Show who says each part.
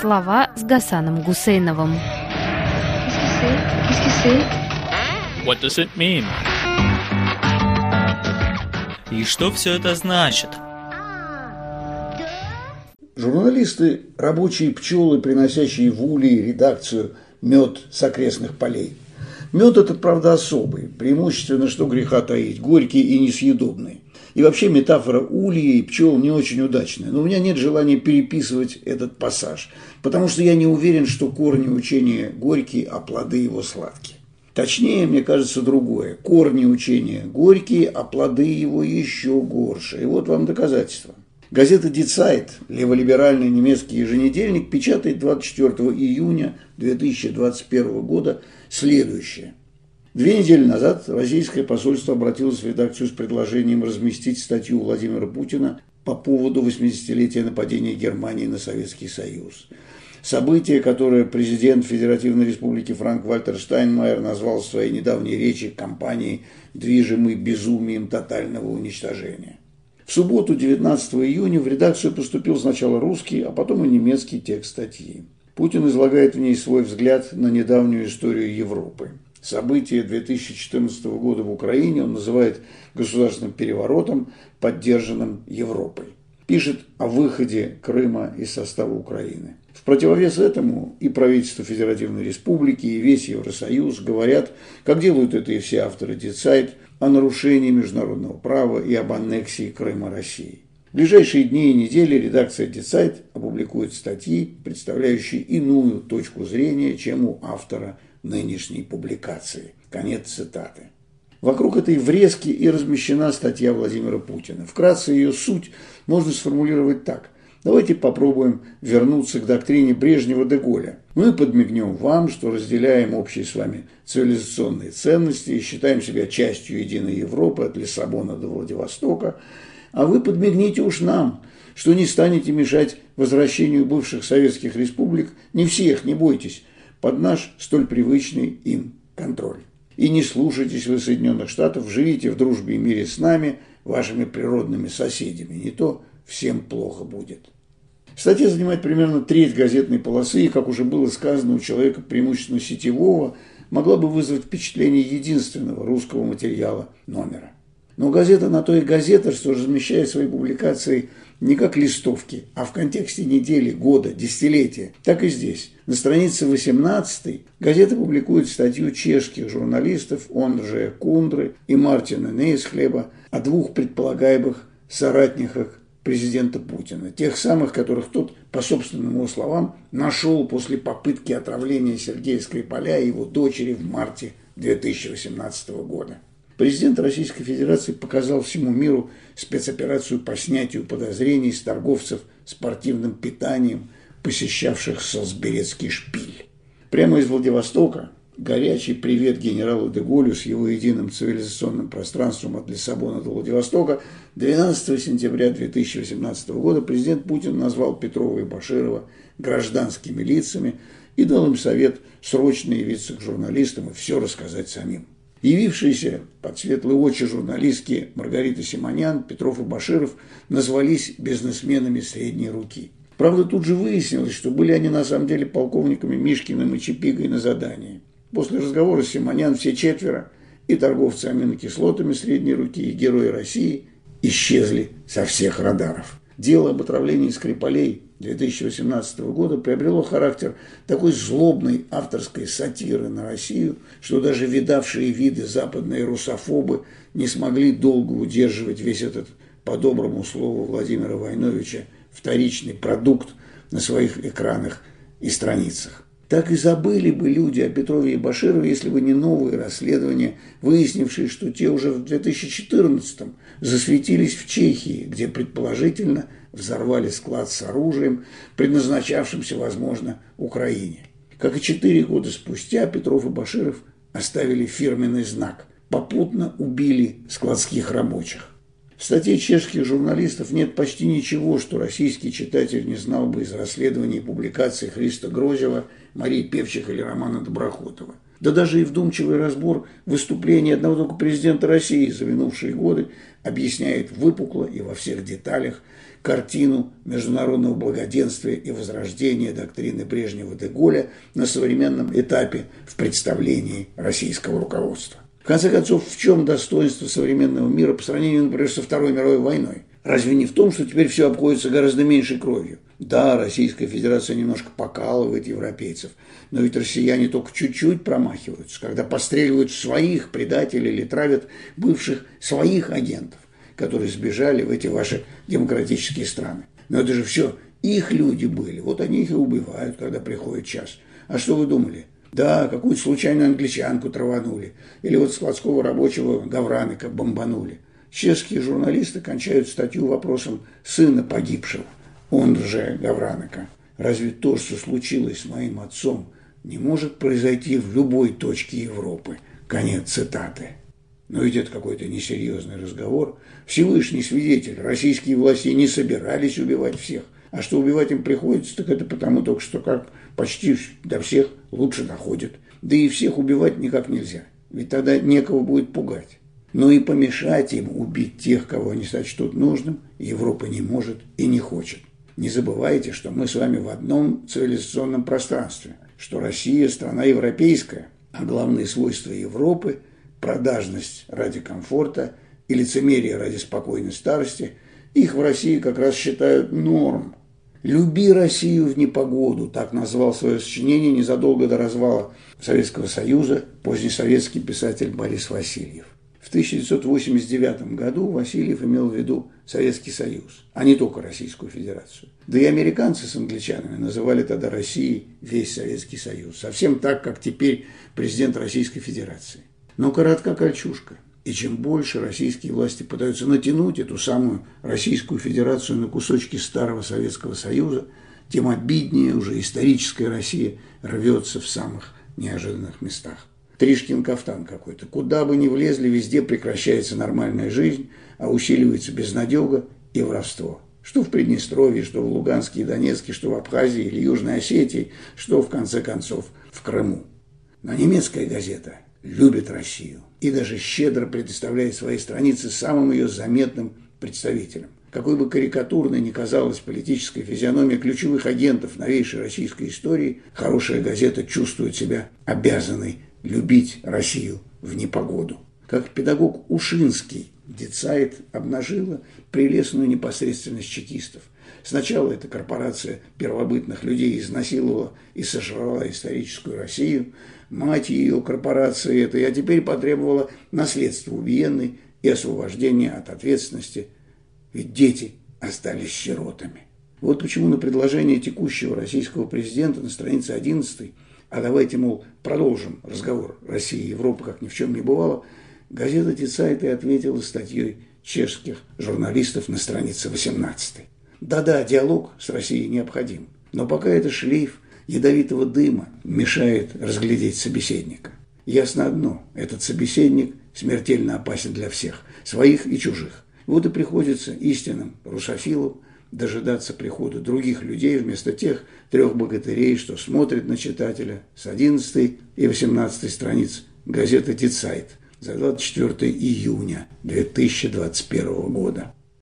Speaker 1: Слова с Гасаном Гусейновым.
Speaker 2: What does it mean?
Speaker 3: И что все это значит?
Speaker 4: Журналисты – рабочие пчелы, приносящие в улей редакцию мед с окрестных полей. Мед этот, правда, особый, преимущественно, что греха таить, горький и несъедобный. И вообще метафора ульи и пчел не очень удачная. Но у меня нет желания переписывать этот пассаж, потому что я не уверен, что корни учения горькие, а плоды его сладкие. Точнее, мне кажется, другое. Корни учения горькие, а плоды его еще горше. И вот вам доказательство. Газета Die Zeit, леволиберальный немецкий еженедельник, печатает 24 июня 2021 года следующее. Две недели назад российское посольство обратилось в редакцию с предложением разместить статью Владимира Путина по поводу 80-летия нападения Германии на Советский Союз. Событие, которое президент Федеративной Республики Франк-Вальтер Штайнмайер назвал в своей недавней речи кампанией, движимой безумием тотального уничтожения. В субботу, 19 июня, в редакцию поступил сначала русский, а потом и немецкий текст статьи. Путин излагает в ней свой взгляд на недавнюю историю Европы. События 2014 года в Украине он называет государственным переворотом, поддержанным Европой. Пишет о выходе Крыма из состава Украины. В противовес этому и правительство Федеративной Республики, и весь Евросоюз говорят, как делают это и все авторы Децайт, о нарушении международного права и об аннексии Крыма России. В ближайшие дни и недели редакция Децайт опубликует статьи, представляющие иную точку зрения, чем у автора нынешней публикации. Конец цитаты. Вокруг этой врезки и размещена статья Владимира Путина. Вкратце ее суть можно сформулировать так. Давайте попробуем вернуться к доктрине Брежнева де Голля. Мы подмигнем вам, что разделяем общие с вами цивилизационные ценности и считаем себя частью единой Европы от Лиссабона до Владивостока, а вы подмигните уж нам, что не станете мешать возвращению бывших советских республик, не всех, не бойтесь, под наш столь привычный им контроль. И не слушайтесь вы Соединенных Штатов, живите в дружбе и мире с нами, вашими природными соседями. Не то всем плохо будет. Статья занимает примерно треть газетной полосы, и, как уже было сказано, у человека преимущественно сетевого могла бы вызвать впечатление единственного русского материала номера. Но газета на то и газета, что размещает свои публикации не как листовки, а в контексте недели, года, десятилетия. Так и здесь. На странице 18 газета публикует статью чешских журналистов, он же Кундры и Мартина Нейсхлеба, о двух предполагаемых соратниках президента Путина. Тех самых, которых тот, по собственным его словам, нашел после попытки отравления Сергея Скрипаля и его дочери в марте 2018 года. Президент Российской Федерации показал всему миру спецоперацию по снятию подозрений с торговцев спортивным питанием, посещавших Солсберецкий шпиль. Прямо из Владивостока горячий привет генералу Деголю с его единым цивилизационным пространством от Лиссабона до Владивостока 12 сентября 2018 года президент Путин назвал Петрова и Баширова гражданскими лицами и дал им совет срочно явиться к журналистам и все рассказать самим. Явившиеся под светлые очи журналистки Маргарита Симонян, Петров и Баширов назвались бизнесменами средней руки. Правда, тут же выяснилось, что были они на самом деле полковниками Мишкиным и Чепигой на задании. После разговора с Симонян все четверо, и торговцы аминокислотами средней руки, и герои России, исчезли со всех радаров. Дело об отравлении Скрипалей 2018 года приобрело характер такой злобной авторской сатиры на Россию, что даже видавшие виды западные русофобы не смогли долго удерживать весь этот, по доброму слову Владимира Войновича, вторичный продукт на своих экранах и страницах. Так и забыли бы люди о Петрове и Баширове, если бы не новые расследования, выяснившие, что те уже в 2014-м засветились в Чехии, где предположительно взорвали склад с оружием, предназначавшимся, возможно, Украине. Как и четыре года спустя Петров и Баширов оставили фирменный знак. Попутно убили складских рабочих. В статье чешских журналистов нет почти ничего, что российский читатель не знал бы из расследований и публикаций Христа Грозева, Марии Певчих или Романа Доброхотова. Да даже и вдумчивый разбор выступлений одного только президента России за минувшие годы объясняет выпукло и во всех деталях картину международного благоденствия и возрождения доктрины Брежнева де Голля на современном этапе в представлении российского руководства. В конце концов, в чем достоинство современного мира по сравнению, например, со Второй мировой войной? Разве не в том, что теперь все обходится гораздо меньшей кровью? Да, Российская Федерация немножко покалывает европейцев, но ведь россияне только чуть-чуть промахиваются, когда постреливают своих предателей или травят бывших своих агентов, которые сбежали в эти ваши демократические страны. Но это же все их люди были, вот они их и убивают, когда приходит час. А что вы думали? Да, какую-то случайную англичанку траванули, или вот складского рабочего Гавраника бомбанули. Чешские журналисты кончают статью вопросом сына погибшего он же Гавраныка. Разве то, что случилось с моим отцом, не может произойти в любой точке Европы? Конец цитаты. Но ведь это какой-то несерьезный разговор. Всевышний свидетель, российские власти не собирались убивать всех. А что убивать им приходится, так это потому только, что как почти до всех лучше доходит. Да и всех убивать никак нельзя, ведь тогда некого будет пугать. Но и помешать им убить тех, кого они сочтут нужным, Европа не может и не хочет. Не забывайте, что мы с вами в одном цивилизационном пространстве, что Россия – страна европейская, а главные свойства Европы – продажность ради комфорта и лицемерие ради спокойной старости – их в России как раз считают норм. «Люби Россию в непогоду» – так назвал свое сочинение незадолго до развала Советского Союза позднесоветский писатель Борис Васильев. В 1989 году Васильев имел в виду Советский Союз, а не только Российскую Федерацию. Да и американцы с англичанами называли тогда Россией весь Советский Союз, совсем так, как теперь президент Российской Федерации. Но коротка кольчушка. И чем больше российские власти пытаются натянуть эту самую Российскую Федерацию на кусочки старого Советского Союза, тем обиднее уже историческая Россия рвется в самых неожиданных местах. Тришкин кафтан какой-то. Куда бы ни влезли, везде прекращается нормальная жизнь, а усиливается безнадега и воровство. Что в Приднестровье, что в Луганске и Донецке, что в Абхазии или Южной Осетии, что, в конце концов, в Крыму. Но немецкая газета любит Россию и даже щедро предоставляет свои страницы самым ее заметным представителям. Какой бы карикатурной ни казалась политическая физиономия ключевых агентов новейшей российской истории, хорошая газета чувствует себя обязанной любить Россию в непогоду. Как педагог Ушинский, Децайт обнажила прелестную непосредственность чекистов. Сначала эта корпорация первобытных людей изнасиловала и сожрала историческую Россию, мать ее корпорации этой, а теперь потребовала наследства убиенной и освобождения от ответственности, ведь дети остались сиротами. Вот почему на предложение текущего российского президента на странице 11 а давайте, мол, продолжим разговор России и Европы, как ни в чем не бывало, газета «Тицайт» и ответила статьей чешских журналистов на странице 18. Да-да, диалог с Россией необходим, но пока это шлейф ядовитого дыма мешает разглядеть собеседника. Ясно одно, этот собеседник смертельно опасен для всех, своих и чужих. Вот и приходится истинным русофилам дожидаться прихода других людей вместо тех трех богатырей, что смотрят на читателя с 11 и 18 страниц газеты «Дицайт» за 24 июня 2021 года.